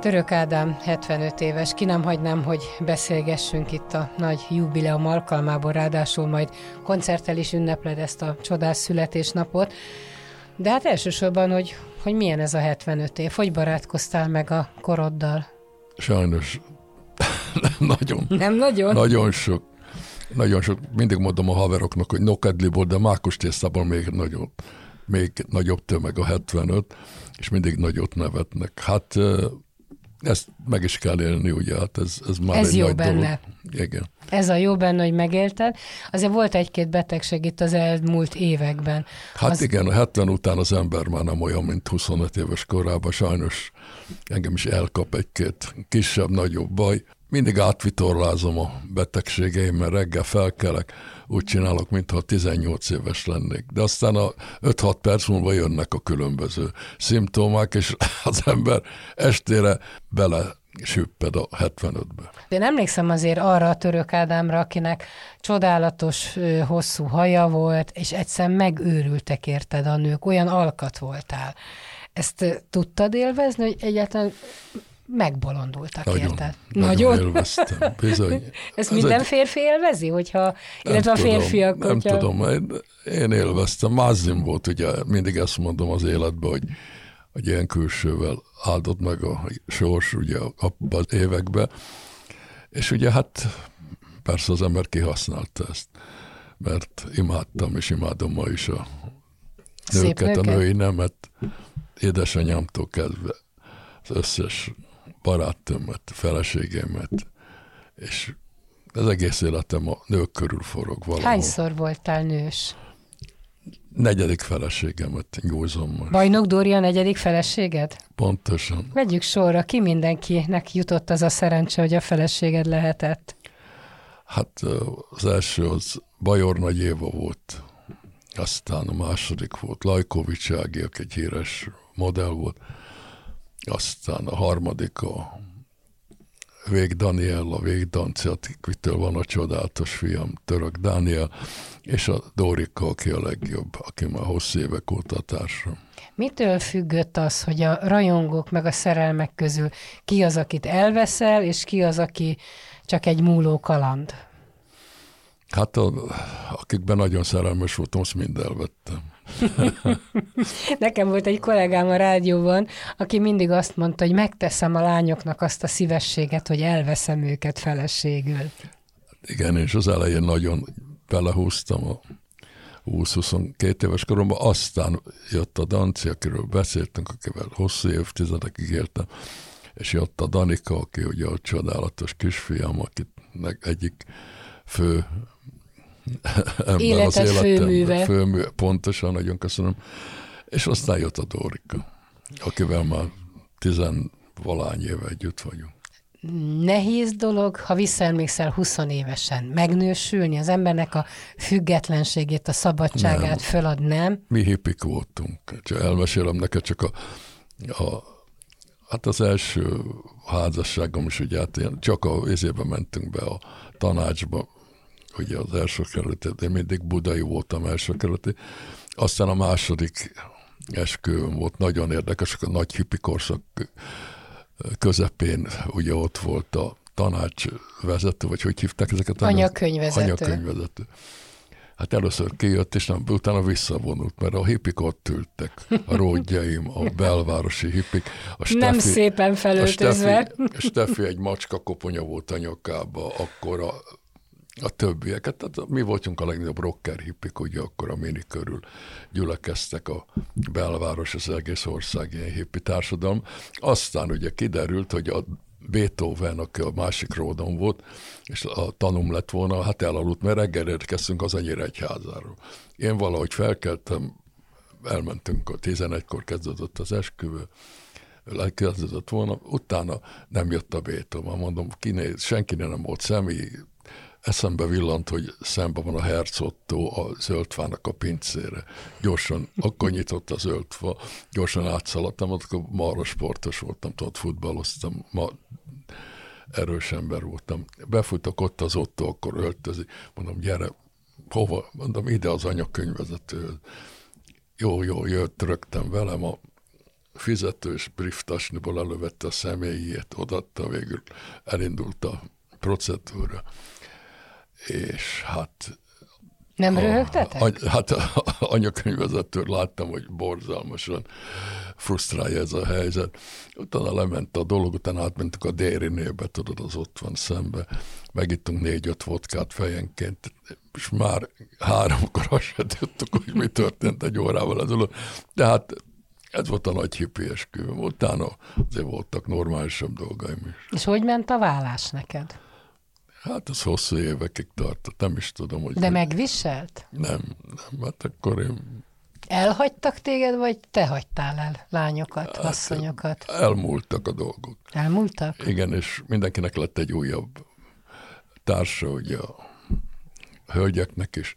Török Ádám 75 éves, ki nem hagynám, hogy beszélgessünk itt a nagy jubileum alkalmából, ráadásul majd koncerttel is ünnepled ezt a csodás születésnapot. De hát elsősorban, hogy, hogy milyen ez a 75 év, hogy barátkoztál meg a koroddal? Sajnos nagyon. Nem nagyon? Nagyon sok. Nagyon sok. Mindig mondom a haveroknak, hogy nokadliból, de mákos tésztából még nagyobb, még nagyobb tömeg a 75, és mindig nagyot nevetnek. Hát ezt meg is kell élni, ugye, hát ez, ez már ez egy jó nagy benne. dolog. Igen. Ez a jó benne, hogy megélted. Azért volt egy-két betegség itt az elmúlt években. Hát az... igen, a 70 után az ember már nem olyan, mint 25 éves korában. Sajnos engem is elkap egy-két kisebb, nagyobb baj. Mindig átvitorlázom a betegségeim, mert reggel felkelek, úgy csinálok, mintha 18 éves lennék. De aztán a 5-6 perc múlva jönnek a különböző szimptomák, és az ember estére bele süpped a 75-be. Én emlékszem azért arra a török Ádámra, akinek csodálatos, hosszú haja volt, és egyszer megőrültek érted a nők, olyan alkat voltál. Ezt tudtad élvezni, hogy egyáltalán megbolondultak nagyon, érted? Nagyon? Nagyon élveztem, bizony. Ezt Ez minden egy... férfi élvezi, hogyha, illetve nem a férfiak, tudom, hogyha... Nem tudom, én élveztem. Mázim volt, ugye mindig ezt mondom az életben, hogy, hogy ilyen külsővel áldott meg a sors ugye abban az években, és ugye hát persze az ember kihasználta ezt, mert imádtam és imádom ma is a nőket, a női nemet, édesanyámtól kezdve az összes barátomat, feleségemet, és az egész életem a nők körül forog valahol. Hányszor voltál nős? Negyedik feleségemet nyújzom most. Bajnok Dóri a negyedik feleséged? Pontosan. Vegyük sorra, ki mindenkinek jutott az a szerencse, hogy a feleséged lehetett? Hát az első az Bajor Nagy Éva volt, aztán a második volt Lajkovics Ági, aki egy híres modell volt, aztán a harmadik a Vég Daniella, Vég Dancia, akitől van a csodálatos fiam, Török Dániel, és a Dórika, aki a legjobb, aki már hosszú évek óta a társam. Mitől függött az, hogy a rajongók meg a szerelmek közül ki az, akit elveszel, és ki az, aki csak egy múló kaland? Hát a, akikben nagyon szerelmes voltam, azt mind elvettem. Nekem volt egy kollégám a rádióban, aki mindig azt mondta, hogy megteszem a lányoknak azt a szívességet, hogy elveszem őket feleségül. Igen, és az elején nagyon belehúztam a 20-22 éves koromban, aztán jött a Danci, akiről beszéltünk, akivel hosszú évtizedekig éltem, és jött a Danika, aki ugye a csodálatos kisfiam, akit egyik fő ember Életed az életem, főműve. főmű, pontosan, nagyon köszönöm. És aztán jött a Dórika, akivel már tizenvalány éve együtt vagyunk. Nehéz dolog, ha visszaemlékszel 20 évesen, megnősülni, az embernek a függetlenségét, a szabadságát nem. fölad, nem? Mi hippik voltunk. Csak elmesélem neked csak a, a Hát az első házasságom is ugye hát csak a vizébe mentünk be a tanácsba, ugye az első kerületi, de mindig budai voltam első kerületi. Aztán a második esküvőm volt nagyon érdekes, a nagy hippikorszak közepén ugye ott volt a tanácsvezető, vagy hogy hívták ezeket? Anyakönyvvezető. Anyakönyvvezető. Hát először kijött, és nem, utána visszavonult, mert a hippik ott ültek, a ródjaim, a belvárosi hippik. A Steffi, nem szépen felöltözve. A Steffi, Steffi egy macska koponya volt a nyakába, akkor a a többieket. Tehát mi voltunk a legnagyobb rocker hippik, ugye akkor a mini körül gyülekeztek a belváros, az egész ország ilyen hippi társadalom. Aztán ugye kiderült, hogy a Beethoven, aki a másik ródon volt, és a tanum lett volna, hát elaludt, mert reggel érkeztünk az annyira egyházáról. Én valahogy felkeltem, elmentünk, a 11-kor kezdődött az esküvő, lekezdődött volna, utána nem jött a Bétova. Mondom, kinéz, senki nem volt személy, eszembe villant, hogy szembe van a Hercotto a zöldfának a pincére. Gyorsan, akkor nyitott a zöldfa, gyorsan átszaladtam, akkor marra sportos voltam, tudod, futballoztam, ma erős ember voltam. Befutok ott az Otto, akkor öltözi. Mondom, gyere, hova? Mondom, ide az anyakönyvvezető. Jó, jó, jött rögtön velem a fizetős brieftasniból elővette a személyét, odatta, végül elindult a procedúra. És hát nem a, röhögtetek? A, hát a, anyakönyvvezető láttam, hogy borzalmasan frusztrálja ez a helyzet. Utána lement a dolog, utána átmentünk a Dérinébe, tudod, az ott van szembe. Megittunk négy-öt vodkát fejenként, és már háromkor azt se tudtuk, hogy mi történt egy órával ezelőtt. De hát ez volt a nagy hippi esküvőm. Utána azért voltak normálisabb dolgaim is. És hogy ment a vállás neked? Hát az hosszú évekig tartott, nem is tudom, hogy... De hogy... megviselt? Nem, nem, hát akkor én... Elhagytak téged, vagy te hagytál el lányokat, hát, asszonyokat? Elmúltak a dolgok. Elmúltak? Igen, és mindenkinek lett egy újabb társa, ugye a hölgyeknek is.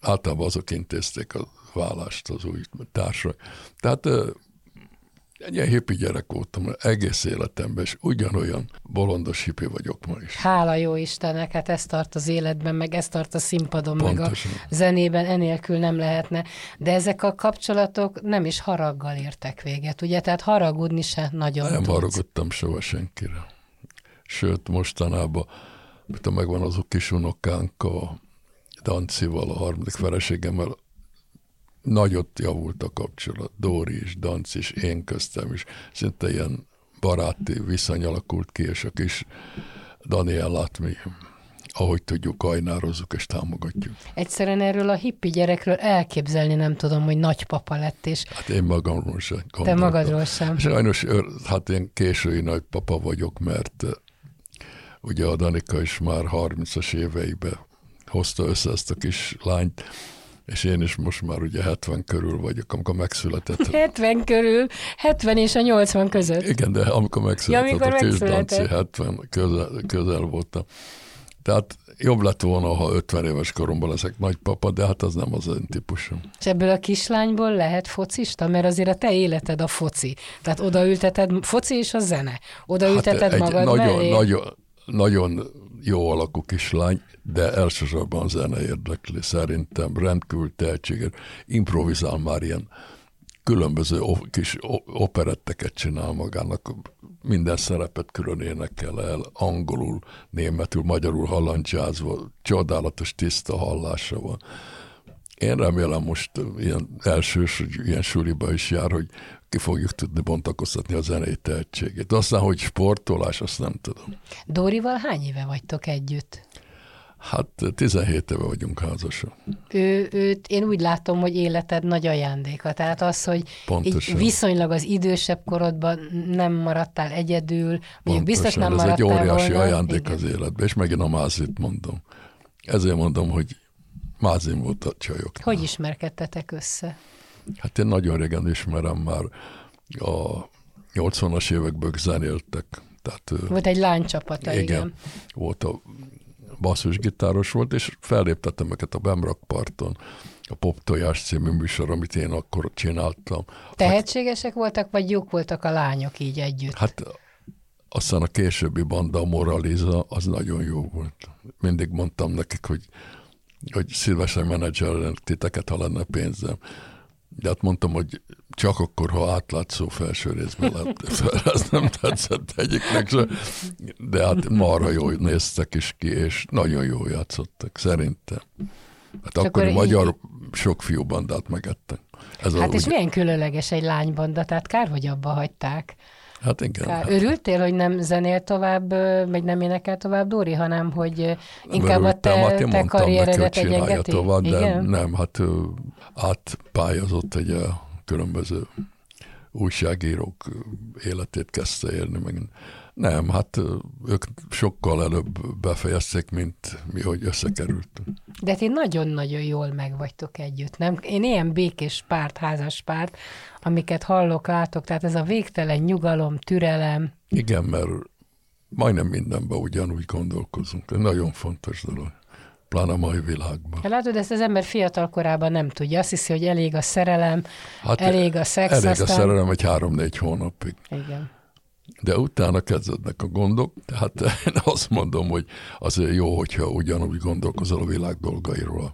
Általában azok intézték a vállást az új társak. Tehát ilyen hippi gyerek voltam egész életemben, és ugyanolyan bolondos hippi vagyok ma is. Hála jó Istennek, hát ez tart az életben, meg ez tart a színpadon, Pontosan. meg a zenében, enélkül nem lehetne. De ezek a kapcsolatok nem is haraggal értek véget, ugye? Tehát haragudni se nagyon Nem tudsz. haragudtam soha senkire. Sőt, mostanában, mint megvan az a kis unokánk a Dancival, a harmadik feleségemmel, nagyot javult a kapcsolat. Dóri is, Danc is, én köztem is. Szinte ilyen baráti viszony alakult ki, és a kis Danielát mi ahogy tudjuk, ajnározzuk és támogatjuk. Egyszerűen erről a hippi gyerekről elképzelni nem tudom, hogy nagypapa lett, és... Hát én magamról sem. Te magadról sem. Sajnos, hát én késői nagypapa vagyok, mert ugye a Danika is már 30-as éveiben hozta össze ezt a kis lányt, és én is most már ugye 70 körül vagyok, amikor megszületett. 70 körül? 70 és a 80 között? Igen, de amikor megszületett ja, amikor a kis Danci, 70 közel, közel voltam. Tehát jobb lett volna, ha 50 éves koromban leszek nagypapa, de hát az nem az én típusom. És ebből a kislányból lehet focista? Mert azért a te életed a foci. Tehát odaülteted, foci és a zene. Odaülteted hát magad nagyon, mellé? Nagyon, nagyon jó alakú kislány, de elsősorban zene érdekli, szerintem rendkívül tehetséges, improvizál már ilyen különböző kis operetteket csinál magának, minden szerepet külön énekel el, angolul, németül, magyarul hallancsázva, csodálatos tiszta hallása van. Én remélem most ilyen elsős, ilyen suliba is jár, hogy ki fogjuk tudni bontakoztatni a zenei tehetségét. Aztán, hogy sportolás, azt nem tudom. Dórival hány éve vagytok együtt? Hát 17 éve vagyunk házasak. Ő, őt én úgy látom, hogy életed nagy ajándéka. Tehát az, hogy így viszonylag az idősebb korodban nem maradtál egyedül, mondjuk biztos nem ez maradtál egy óriási volna. ajándék Igen. az életben, és megint a mázit mondom. Ezért mondom, hogy mázim volt a csajok. Hogy ismerkedtetek össze? Hát én nagyon régen ismerem már a 80-as évekből zenéltek. Tehát, volt egy lánycsapata, igen. igen. Volt a basszusgitáros volt, és felléptettem őket a Bemrakparton, a Pop Tojás című műsor, amit én akkor csináltam. Tehetségesek voltak, vagy jók voltak a lányok így együtt? Hát aztán a későbbi banda, a Moraliza, az nagyon jó volt. Mindig mondtam nekik, hogy, hogy szívesen menedzselnek titeket, ha lenne pénzem. De hát mondtam, hogy csak akkor, ha átlátszó felső részben lett ez nem tetszett egyiknek se. De hát marha jól néztek is ki, és nagyon jól játszottak, szerintem. Hát akkor, akkor magyar így... sok fiú bandát megettek. Ez hát a, és ugye... milyen különleges egy lánybanda, tehát kár, hogy abba hagyták. Hát igen. Kár. Hát. Örültél, hogy nem zenél tovább, vagy nem énekel tovább Dóri, hanem hogy inkább a te, hát te karrieredet egyengeti? tovább, de igen? nem, hát ő átpályozott egy különböző újságírók életét kezdte élni, meg Nem, hát ők sokkal előbb befejezték, mint mi, hogy összekerültünk. De ti nagyon-nagyon jól megvagytok együtt, nem? Én ilyen békés párt, házas párt, amiket hallok, látok, tehát ez a végtelen nyugalom, türelem. Igen, mert majdnem mindenben ugyanúgy gondolkozunk. Ez nagyon fontos dolog pláne a mai világban. Látod, ezt az ember fiatal korában nem tudja. Azt hiszi, hogy elég a szerelem, hát elég a szex. Elég aztán... a szerelem egy három-négy hónapig. Igen. De utána kezdődnek a gondok, tehát én azt mondom, hogy azért jó, hogyha ugyanúgy gondolkozol a világ dolgairól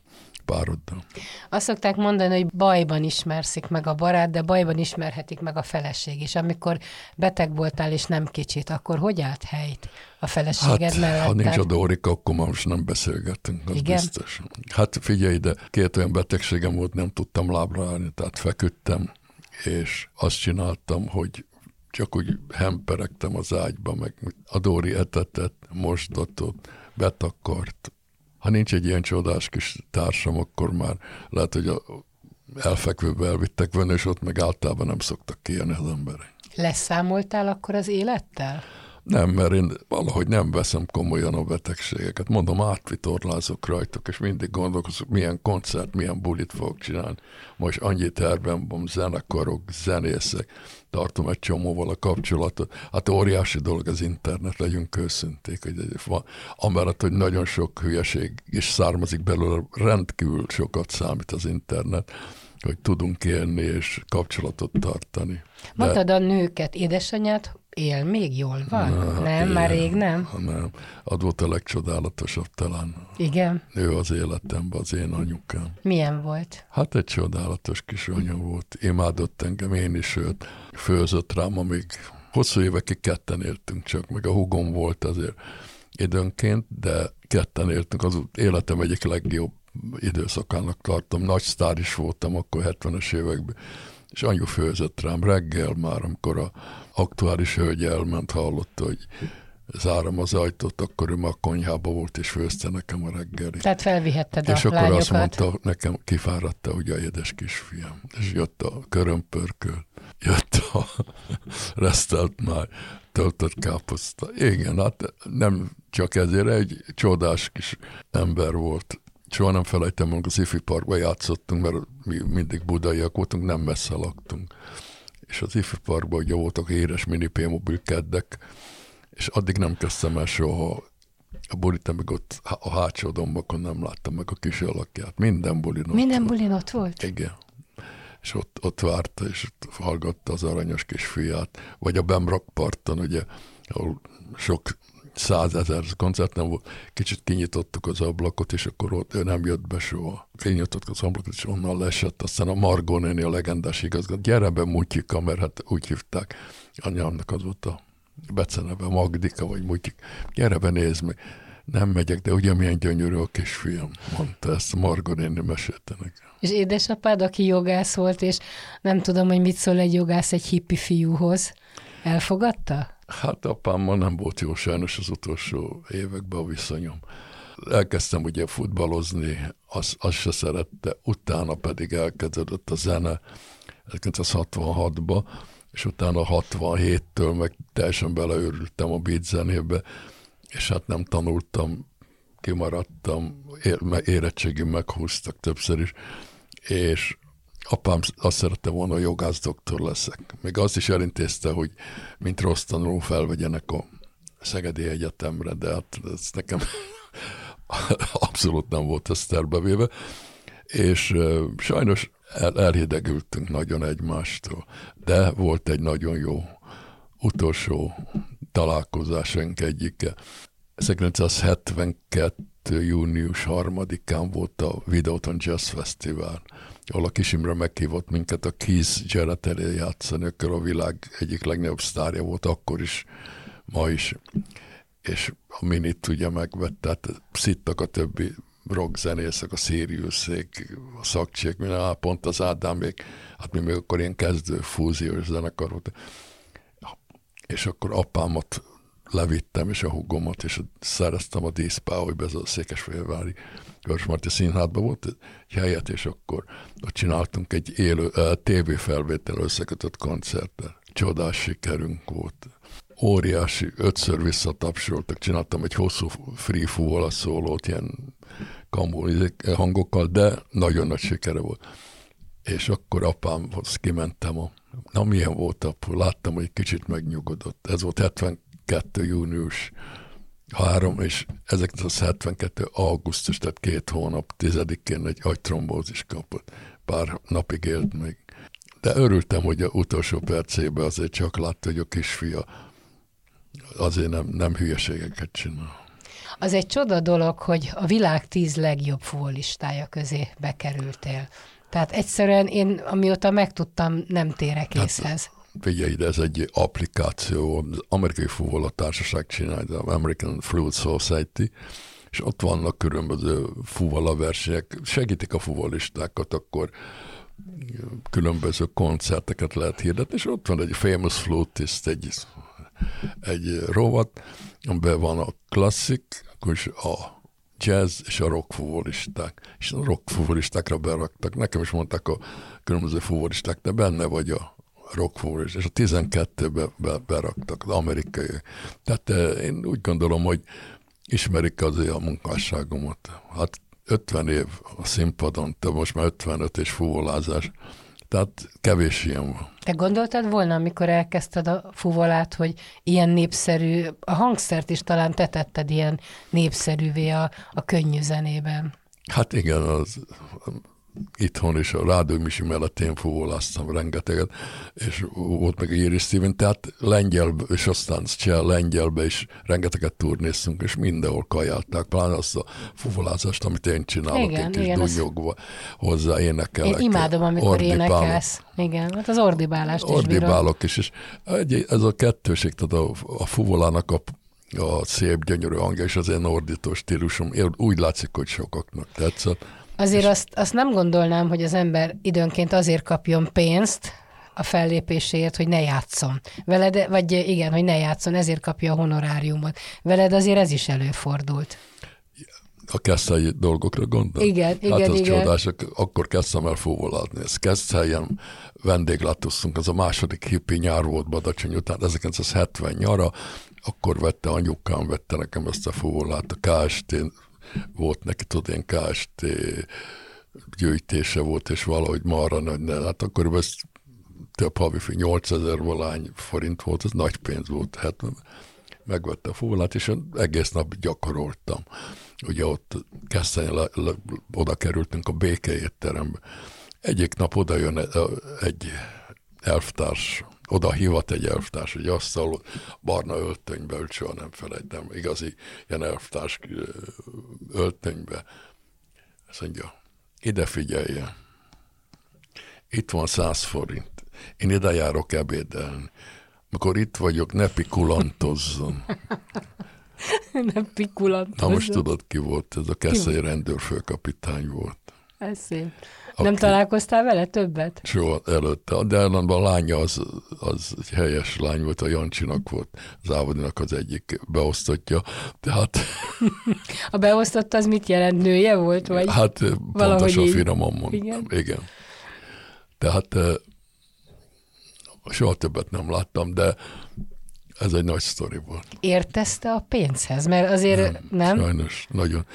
pároddal. Azt szokták mondani, hogy bajban ismerszik meg a barát, de bajban ismerhetik meg a feleség is. Amikor beteg voltál, és nem kicsit, akkor hogy állt helyt a feleséged hát, mellett? Ha nincs a Dórika, akkor most nem beszélgetünk, az Igen? biztos. Hát figyelj, de két olyan betegségem volt, nem tudtam lábra állni, tehát feküdtem, és azt csináltam, hogy csak úgy hemperegtem az ágyba, meg a Dóri etetett, mosdatot, betakart, ha nincs egy ilyen csodás kis társam, akkor már lehet, hogy a elfekvőbe elvittek volna, és ott meg általában nem szoktak kijönni az emberek. Leszámoltál akkor az élettel? Nem, mert én valahogy nem veszem komolyan a betegségeket. Mondom, átvitorlázok rajtuk, és mindig gondolkozok, milyen koncert, milyen bulit fogok csinálni. Most annyi terben van, zenekarok, zenészek, tartom egy csomóval a kapcsolatot. Hát óriási dolog az internet, legyünk őszinték, hogy van, amellett, hogy nagyon sok hülyeség is származik belőle, rendkívül sokat számít az internet hogy tudunk élni és kapcsolatot tartani. Mondtad a nőket, édesanyát él még jól van? Na, nem, él, már rég nem? Nem, az volt a legcsodálatosabb talán. Igen? Ő az életemben, az én anyukám. Milyen volt? Hát egy csodálatos kis anya volt. Imádott engem, én is őt. Főzött rám, amíg hosszú évekig ketten éltünk csak, meg a hugom volt azért időnként, de ketten éltünk, az életem egyik legjobb időszakának tartom. Nagy sztár is voltam akkor 70-es években, és anyu főzött rám reggel már, amikor a aktuális hölgy elment, hallotta, hogy zárom az ajtót, akkor ő már a konyhába volt, és főzte nekem a reggeli. Tehát felvihetted és a akkor lányokat. azt mondta, nekem kifáradta, hogy a édes kisfiam. És jött a körömpörköl, jött a resztelt már töltött káposzta. Igen, hát nem csak ezért egy csodás kis ember volt soha nem felejtem, amikor az Ifi Parkban játszottunk, mert mi mindig budaiak voltunk, nem messze laktunk. És az Ifi Parkban ugye voltak éres mini P-mobil keddek, és addig nem kezdtem el soha a bulit, meg ott a hátsó dombakon nem láttam meg a kis alakját. Minden bulin ott Minden volt. bulin ott volt? Igen. És ott, ott várta, és ott hallgatta az aranyos kis fiát. Vagy a Bemrakparton, ugye, ahol sok százezer koncert nem volt. Kicsit kinyitottuk az ablakot, és akkor ott ő nem jött be soha. Kinyitottuk az ablakot, és onnan lesett. Aztán a Margó néni, a legendás igazgató, gyere be Mutyika, mert hát úgy hívták. Anyámnak az volt a beceneve, Magdika, vagy Mutyik. Gyere be, nézd meg. Nem megyek, de ugye milyen gyönyörű a kisfiam, mondta ezt Margó néni mesélte nekem. És édesapád, aki jogász volt, és nem tudom, hogy mit szól egy jogász egy hippi fiúhoz, elfogadta? Hát apámmal nem volt jó sajnos az utolsó években a viszonyom. Elkezdtem ugye futballozni, azt, azt se szerette, utána pedig elkezdődött a zene 1966-ba, és utána 67-től meg teljesen beleőrültem a beat zenébe, és hát nem tanultam, kimaradtam, érettségi meghúztak többször is, és apám azt szerette volna, hogy jogász doktor leszek. Még azt is elintézte, hogy mint rossz tanuló felvegyenek a Szegedi Egyetemre, de hát ez nekem abszolút nem volt ezt terbevéve. És sajnos el, elhidegültünk nagyon egymástól, de volt egy nagyon jó utolsó találkozásunk egyike. 1972. június 3-án volt a Videoton Jazz Fesztivál ahol a Kisimre meghívott minket a Keith Jarrett elé játszani, akkor a világ egyik legnagyobb sztárja volt akkor is, ma is, és a minit ugye megvett, tehát szittak a többi rock zenészek, a Siriuszék, a szakcsék, minden, pont az Ádámék, hát mi még akkor ilyen kezdő fúziós zenekar volt. És akkor apámat levittem, és a hugomat, és szereztem a díszpáholyba, ez a Székesfehérvári Marti Színházban volt egy helyet, és akkor ott csináltunk egy élő uh, tévéfelvétel összekötött koncertet. Csodás sikerünk volt. óriási, ötször visszatapsoltak, csináltam egy hosszú free a szólót, ilyen kamó hangokkal, de nagyon nagy sikere volt. És akkor apámhoz kimentem, a, na milyen volt apu, láttam, hogy kicsit megnyugodott. Ez volt 72. június 3, és 1972. augusztus, tehát két hónap, tizedikén egy agytrombózis kapott. Pár napig élt még. De örültem, hogy a utolsó percében azért csak látta, hogy a kisfia azért nem, nem hülyeségeket csinál. Az egy csoda dolog, hogy a világ tíz legjobb futbolistája közé bekerültél. Tehát egyszerűen én, amióta megtudtam, nem térek hát, észhez. Figyelj ide, ez egy applikáció, az amerikai futbol társaság csinálja, az American Fluid Society, és ott vannak különböző fuvala versenyek, segítik a fuvolistákat, akkor különböző koncerteket lehet hirdetni, és ott van egy famous flutist, egy, egy rovat, amiben van a klasszik, és a jazz és a rock fuvolisták. És a rock fuvolistákra beraktak. Nekem is mondták a különböző fuvolisták, de benne vagy a rock fuvolista. És a 12-be be, beraktak az amerikai. Tehát eh, én úgy gondolom, hogy ismerik azért a munkásságomat. Hát 50 év a színpadon, de most már 55 és fuvolázás. Tehát kevés ilyen van. Te gondoltad volna, amikor elkezdted a fuvolát, hogy ilyen népszerű, a hangszert is talán te tetted ilyen népszerűvé a, a könnyű zenében? Hát igen, az itthon is a Rádó Misi mellett én fuvoláztam rengeteget, és volt meg Iris Steven, tehát lengyelbe, és aztán cseh lengyelbe is rengeteget turnéztünk, és mindenhol kajálták, pláne azt a fuvolázást, amit én csinálok, igen, egy kis dunyogva az... hozzá énekelek. Én imádom, amikor ordibálok. énekelsz. Igen, hát az ordibálást is Ordibálok is, és egy, ez a kettőség, tehát a, a fuvolának a a szép, gyönyörű hangja, és az én ordító stílusom, úgy látszik, hogy sokaknak tetszett. Azért azt, azt nem gondolnám, hogy az ember időnként azért kapjon pénzt, a fellépéséért, hogy ne játszon. Veled, vagy igen, hogy ne játszon, ezért kapja a honoráriumot. Veled azért ez is előfordult. A keszthelyi dolgokra gondol? Igen, hát igen, az igen. csodás, akkor kezdtem el fúvoládni. Ez Keszthelyen vendéglátóztunk, az a második hippi nyár volt Badacsony után, 1970 nyara, akkor vette anyukám, vette nekem ezt a fúvolát, a KST volt neki, tudod, én KST gyűjtése volt, és valahogy marra nagy, hát akkor ez több havi 8000 valány forint volt, ez nagy pénz volt, hát megvette a fúvolát, és egész nap gyakoroltam. Ugye ott le, oda kerültünk a békeétterembe. Egyik nap oda jön egy elvtárs, oda hivat egy elvtárs, egy asztal, barna öltönybe, őt soha nem felejtem, igazi ilyen elvtárs öltönybe. Azt mondja, ide figyeljen, itt van száz forint, én ide járok ebédelni. Amikor itt vagyok, ne pikulantozzon. ne pikulantozzon. Na most tudod, ki volt? Ez a Keszei rendőrfőkapitány volt. Ez szép. Nem találkoztál vele többet? Soha előtte. De ellenben a lánya az, az egy helyes lány volt, a Jancsinak volt, az Ávodinak az egyik beosztottja. Tehát... a beosztott az mit jelent? Nője volt? Vagy hát pontosan így... finoman mondom. Igen. Igen. Tehát soha többet nem láttam, de ez egy nagy sztori volt. Értezte a pénzhez? Mert azért nem? nem? Sajnos, nagyon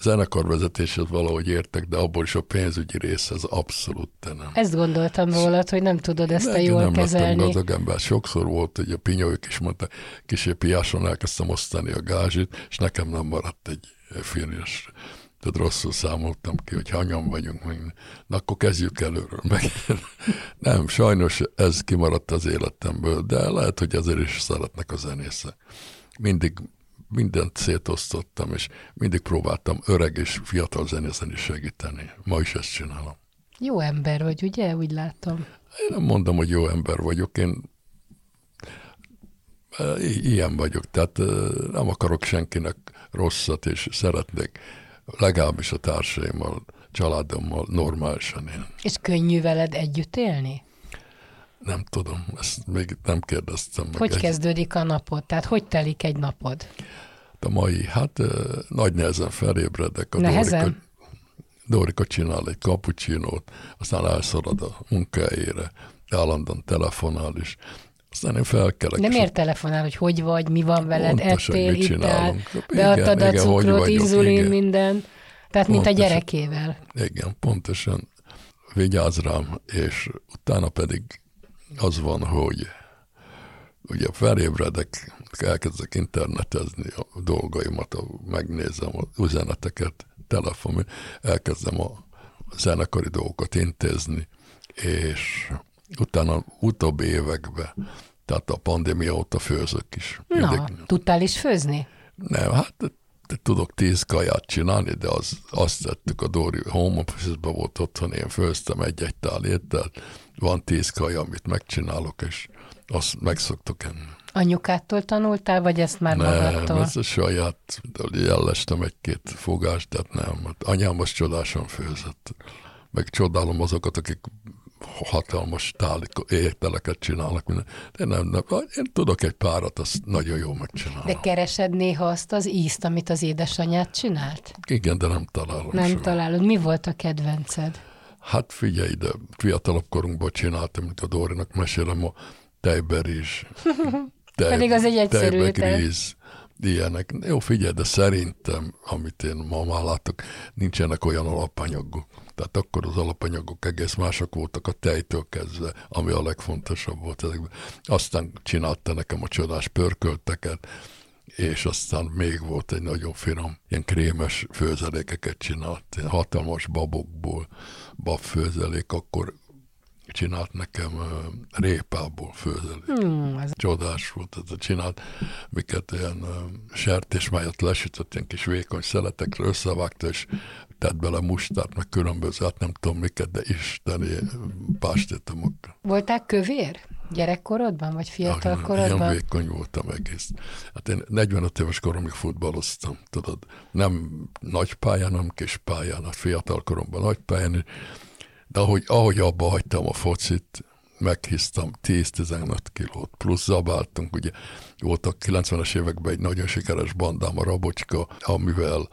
zenekarvezetéshez valahogy értek, de abból is a pénzügyi rész az abszolút te nem. Ezt gondoltam rólad, hogy nem tudod ezt a jól nem kezelni. Nem gazdag ember. Sokszor volt, hogy a pinyóik is mondta, kisé piáson elkezdtem osztani a gázsit, és nekem nem maradt egy férjes. Tehát rosszul számoltam ki, hogy hányan vagyunk, meg. Na akkor kezdjük előről. Meg. nem, sajnos ez kimaradt az életemből, de lehet, hogy azért is szeretnek a zenészek. Mindig mindent szétosztottam, és mindig próbáltam öreg és fiatal zenészen is segíteni. Ma is ezt csinálom. Jó ember vagy, ugye? Úgy látom. Én nem mondom, hogy jó ember vagyok, én e, ilyen vagyok, tehát e, nem akarok senkinek rosszat, és szeretnék legalábbis a társaimmal, családommal normálisan élni. És könnyű veled együtt élni? Nem tudom, ezt még nem kérdeztem meg. Hogy egy... kezdődik a napod? Tehát hogy telik egy napod? A mai, hát nagy nehezen felébredek. A nehezen? Dorika, Dorika csinál egy kapucsinót, aztán elszorad a munkájére, állandóan telefonál is. Aztán én felkelek. De miért telefonál, hogy hogy vagy, mi van veled, Pontosan, ettél, mit ittál, beadtad Igen, a cukrot, vagyok, inzulin, igen. minden. Tehát, mint a gyerekével. Igen, pontosan vigyáz rám, és utána pedig az van, hogy ugye felébredek, elkezdek internetezni a dolgaimat, megnézem az üzeneteket, telefon, elkezdem a zenekari dolgokat intézni, és utána utóbbi években, tehát a pandémia óta főzök is. Na, Mindig- tudtál is főzni? nem, hát tudok tíz kaját csinálni, de az, azt tettük a Dóri home office volt otthon, én főztem egy-egy tál ételt, van tíz kaja, amit megcsinálok, és azt meg szoktuk enni. Anyukától tanultál, vagy ezt már Nem, magadtól? ez a saját, jellestem egy-két fogást, tehát nem. Hát anyám az csodásan főzött. Meg csodálom azokat, akik hatalmas tálik, ételeket csinálnak. Minden. De nem, nem, én tudok egy párat, azt nagyon jól megcsinálom. De keresed néha azt az ízt, amit az édesanyád csinált? Igen, de nem találom Nem soha. találod. Mi volt a kedvenced? Hát figyelj ide, fiatalabb korunkban csináltam, mint a Dórinak mesélem, a tejberizs, tej, Pedig az egy egyszerű tejbegríz, ilyenek. Jó, figyelj, de szerintem, amit én ma már látok, nincsenek olyan alapanyagok. Tehát akkor az alapanyagok egész mások voltak a tejtől kezdve, ami a legfontosabb volt ezekben. Aztán csinálta nekem a csodás pörkölteket, és aztán még volt egy nagyon finom, ilyen krémes főzelékeket csinált, hatalmas babokból, babfőzelék, akkor csinált nekem répából főzelék. Hmm, az Csodás volt, ez a csinált, miket ilyen sertésmájat lesütött, ilyen kis vékony szeletekre összevágta, és tett bele mustát, meg különböző, hát nem tudom miket, de isteni pástétomokkal. Voltál kövér? Gyerekkorodban, vagy fiatal Ilyen korodban? vékony voltam egész. Hát én 45 éves koromig futballoztam, tudod. Nem nagy pályán, nem kis pályán, hát fiatal koromban nagy pályán. De ahogy, ahogy abba hagytam a focit, meghisztam 10-15 kilót, plusz zabáltunk, ugye voltak 90-es években egy nagyon sikeres bandám, a Rabocska, amivel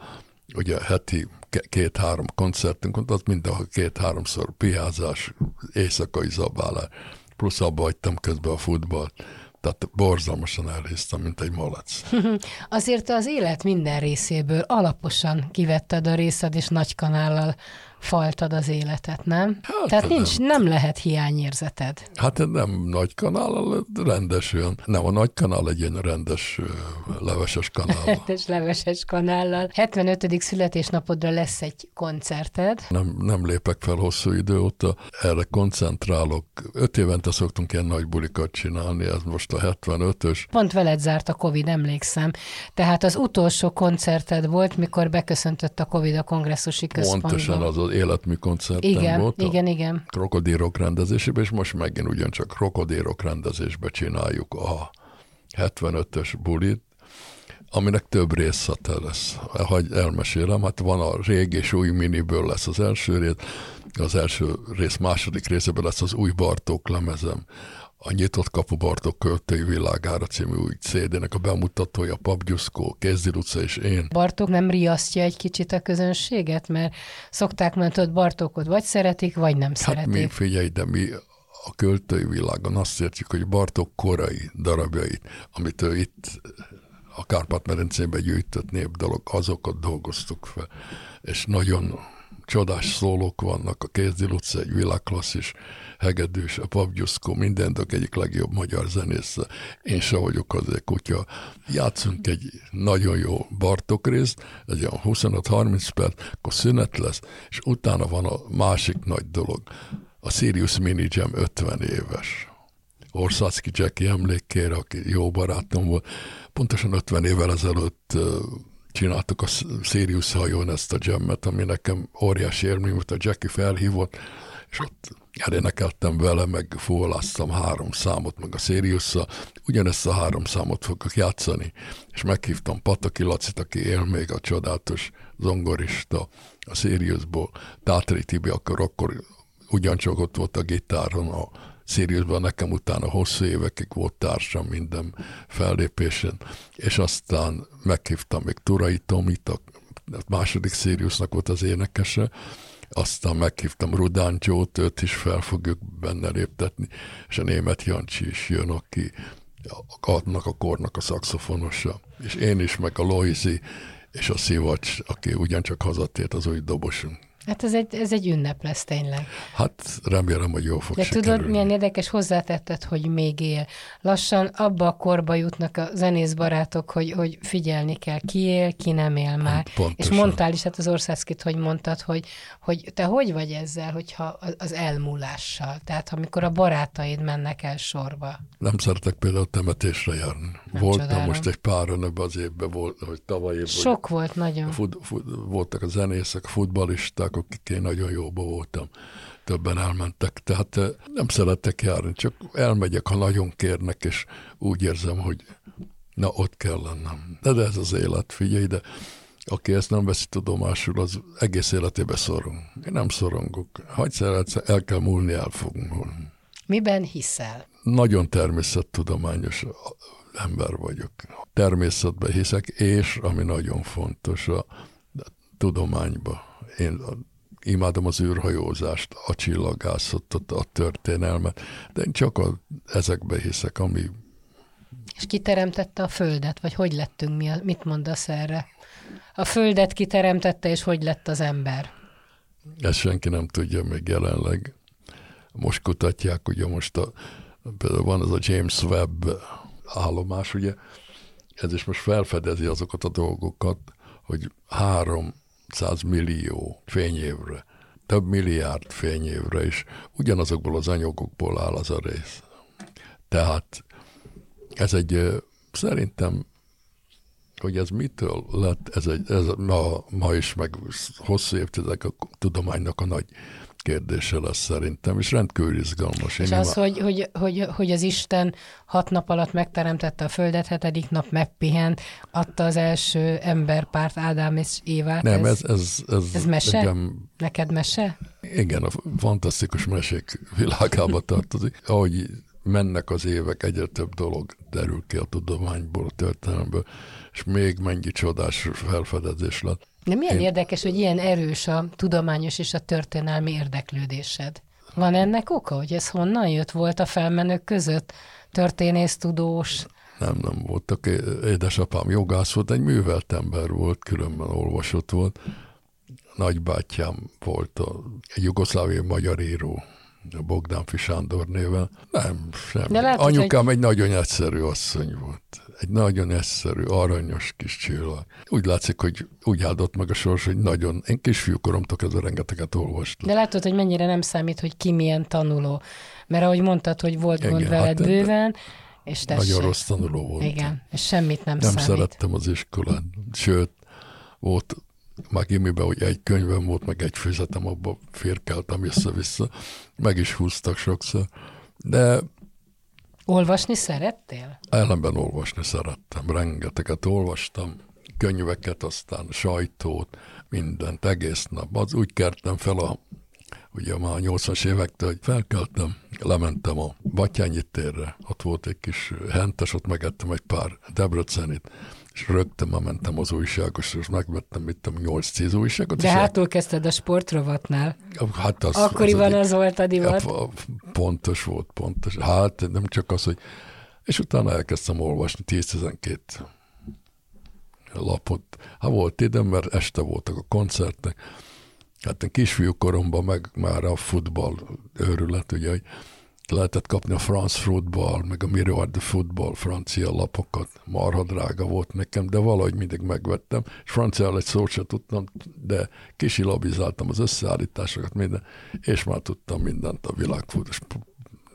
ugye heti két-három koncertünk volt, az mindenhol két-háromszor piázás, éjszakai zabálás, plusz abba hagytam közben a futballt. Tehát borzalmasan elhisztem, mint egy malac. Azért az élet minden részéből alaposan kivetted a részed, és nagy kanállal faltad az életet, nem? Hát, Tehát nem. nincs, nem lehet hiányérzeted. Hát nem nagy kanál, rendes olyan. Nem, a nagy kanál egy ilyen rendes leveses kanál. És leveses kanállal. 75. születésnapodra lesz egy koncerted. Nem, nem lépek fel hosszú idő óta, erre koncentrálok. Öt évente szoktunk ilyen nagy bulikat csinálni, ez most a 75-ös. Pont veled zárt a Covid, emlékszem. Tehát az utolsó koncerted volt, mikor beköszöntött a Covid a kongresszusi központba. Pontosan az az életmű koncerten Igen, volt. igen, igen. krokodírok rendezésében, és most megint ugyancsak krokodírok rendezésbe csináljuk a 75-ös bulit, aminek több részlete lesz. Hogy elmesélem, hát van a régi és új miniből lesz az első rész, az első rész második részében lesz az új Bartók lemezem, a Nyitott Kapu Bartók költői világára című új CD-nek a bemutatója, Pap Gyuszkó, Kézdi Luca és én. Bartók nem riasztja egy kicsit a közönséget, mert szokták hogy Bartókot vagy szeretik, vagy nem Hát szeretik. mi, figyelj, de mi a költői világon azt értjük, hogy Bartók korai darabjait, amit ő itt a Kárpát-medencében gyűjtött népdalok, azokat dolgoztuk fel. És nagyon csodás szólók vannak, a Kézdi Luca egy világklasszis hegedűs, a Pap Gyuszkó, mindentök egyik legjobb magyar zenésze. Én se vagyok azért kutya. Játszunk egy nagyon jó Bartók részt, egy olyan 25-30 perc, akkor szünet lesz, és utána van a másik nagy dolog. A Sirius Mini Jam 50 éves. Orszacki Jackie emlékére, aki jó barátom volt. Pontosan 50 évvel ezelőtt csináltuk a Sirius hajón ezt a jammet, ami nekem óriási élmény volt, a Jackie felhívott, és ott elénekeltem vele, meg fúvaláztam három számot, meg a sirius ugyanezt a három számot fogok játszani, és meghívtam Pataki Lacit, aki él még a csodálatos zongorista a Siriusból, Tátri Tibi, akkor, akkor ugyancsak ott volt a gitáron a Siriusban, nekem utána hosszú évekig volt társam minden fellépésen, és aztán meghívtam még Turai Tomit, a második Siriusnak volt az énekese, aztán meghívtam Rudáncsót, őt is fel fogjuk benne léptetni, és a német Jancsi is jön, aki annak a kornak a szakszofonosa, és én is, meg a Loizi, és a Szivacs, aki ugyancsak hazatért az új dobosunk. Hát ez egy, ez egy ünnep lesz tényleg. Hát remélem, hogy jól fog De sikerülni. tudod, milyen érdekes hozzátetted, hogy még él. Lassan abba a korba jutnak a zenész barátok, hogy, hogy figyelni kell, ki él, ki nem él már. Hát, és mondtál is, hát az országszkit, hogy mondtad, hogy, hogy te hogy vagy ezzel, hogyha az elmúlással, tehát amikor a barátaid mennek el sorba. Nem szeretek például temetésre járni. Nem Voltam csodálom. most egy páron ebbe az évben, volt, hogy tavaly évben. Sok volt nagyon. Fut, fut, voltak a zenészek, a futballisták, akik én nagyon jóba voltam. Többen elmentek, tehát eh, nem szeretek járni, csak elmegyek, ha nagyon kérnek, és úgy érzem, hogy na, ott kell lennem. De, de ez az élet, figyelj, de aki ezt nem veszi tudomásul, az egész életébe szorong. Én nem szorongok. Ha egyszer el kell múlni, el fogunk múlni. Miben hiszel? Nagyon természettudományos ember vagyok. Természetben hiszek, és ami nagyon fontos, a tudományba. Én imádom az űrhajózást, a csillagászatot, a történelmet, de én csak a, ezekbe hiszek, ami... És ki teremtette a Földet, vagy hogy lettünk mi? Mit mondasz erre? A Földet kiteremtette, és hogy lett az ember? Ezt senki nem tudja még jelenleg. Most kutatják, ugye most a, például van ez a James Webb állomás, ugye, ez is most felfedezi azokat a dolgokat, hogy három 500 millió fényévre, több milliárd fényévre is ugyanazokból az anyagokból áll az a rész. Tehát ez egy, szerintem, hogy ez mitől lett, ez, egy, ez ma, ma is, meg hosszú évtizedek a tudománynak a nagy kérdése lesz szerintem, és rendkívül izgalmas. És Én az, hogy, hogy, hogy, hogy az Isten hat nap alatt megteremtette a Földet, hetedik nap megpihent, adta az első emberpárt, Ádám és Évát. Nem, ez, ez, ez, ez mese? Nekem, Neked mese? Igen, a fantasztikus mesék világába tartozik. Ahogy mennek az évek, egyre több dolog derül ki a tudományból, a történelemből, és még mennyi csodás felfedezés lett. De milyen Én... érdekes, hogy ilyen erős a tudományos és a történelmi érdeklődésed. Van ennek oka, hogy ez honnan jött? Volt a felmenők között? Történész, tudós? Nem, nem voltak. Édesapám jogász volt, egy művelt ember volt, különben olvasott volt. Nagybátyám volt a, egy jugoszláviai magyar író, Bogdán Fisándor néven. Nem, semmi. De látod, Anyukám hogy... egy nagyon egyszerű asszony volt egy nagyon egyszerű, aranyos kis csillag. Úgy látszik, hogy úgy áldott meg a sors, hogy nagyon, én kisfiúkoromtól kezdve rengeteget olvastam. De látod, hogy mennyire nem számít, hogy ki milyen tanuló. Mert ahogy mondtad, hogy volt Igen, gond veled hát, bőven, és tessék. Nagyon rossz tanuló volt. Igen, és semmit nem, nem számít. Nem szerettem az iskolát. Sőt, volt már gimiben, hogy egy könyvem volt, meg egy füzetem, abba férkeltem össze-vissza, meg is húztak sokszor. De Olvasni szerettél? Ellenben olvasni szerettem, rengeteget olvastam, könyveket, aztán sajtót, mindent egész nap. Az úgy kertem fel a, ugye már a 80-as évektől, hogy felkeltem, lementem a Batyányi térre, ott volt egy kis hentes, ott megettem egy pár Debrecenit, és rögtön ma mentem az újságosra, és megvettem, mit tudom, 8-10 újságot. De hátul kezdted a sportrovatnál. Hát az, Akkoriban az, az volt a divat. Pontos volt, pontos. Hát nem csak az, hogy... És utána elkezdtem olvasni 10-12 lapot. Hát volt ide, mert este voltak a koncertek. Hát én kisfiú koromban meg már a futball őrület, ugye, hogy lehetett kapni a France Football, meg a Miroir de Football francia lapokat. Marha drága volt nekem, de valahogy mindig megvettem, és franciául egy szót sem tudtam, de kisilabizáltam az összeállításokat, minden, és már tudtam mindent a világfutás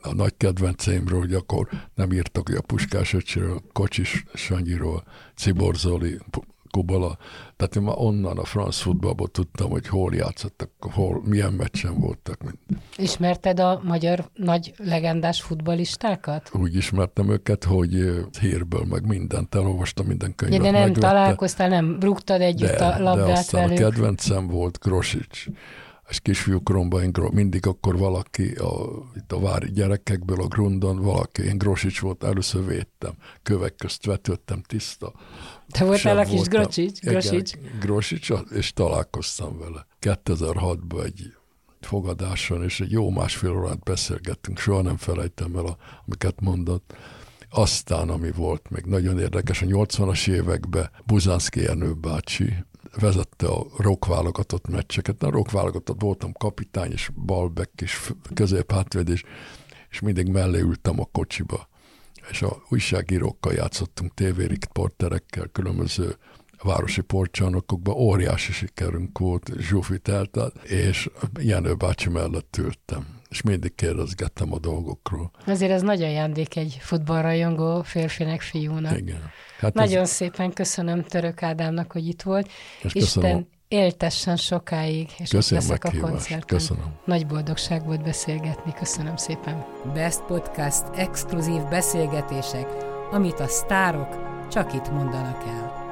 a nagy kedvenceimről, hogy akkor nem írtak, a Puskás öcsiről, Kocsis Sanyiról, Ciborzoli, Kubala. Tehát én már onnan a franc futballból tudtam, hogy hol játszottak, hol, milyen meccsen voltak. Ismerted a magyar nagy legendás futbalistákat? Úgy ismertem őket, hogy hírből meg mindent elolvastam, minden könyvet De nem megvette. találkoztál, nem rúgtad együtt de, a labdát de aztán velük? a kedvencem volt Grosics és kisfiúkoromban én mindig akkor valaki, a, itt a vári gyerekekből a grundon, valaki, én Grosics volt, először védtem, kövek közt vetődtem tiszta. Te voltál a kis Grosics? Grosics? Grosics, és találkoztam vele. 2006-ban egy fogadáson, és egy jó másfél órát beszélgettünk, soha nem felejtem el, a, amiket mondott. Aztán, ami volt még nagyon érdekes, a 80-as években Buzánszki Ernő bácsi vezette a rock válogatott meccseket. A rock válogatott voltam kapitány, és balbek, és középhátvéd, és mindig mellé ültem a kocsiba. És a újságírókkal játszottunk, tévériporterekkel, különböző városi porcsarnokokban óriási sikerünk volt, Zsufit eltelt, és Jenő bácsi mellett ültem és mindig kérdezgettem a dolgokról. Azért ez nagy ajándék egy futballrajongó férfinek, fiúnak. Igen. Hát Nagyon ez... szépen köszönöm Török Ádámnak, hogy itt volt. És Isten éltessen sokáig, és köszönöm leszek a koncerten. Köszönöm. Nagy boldogság volt beszélgetni. Köszönöm szépen. Best Podcast exkluzív beszélgetések, amit a sztárok csak itt mondanak el.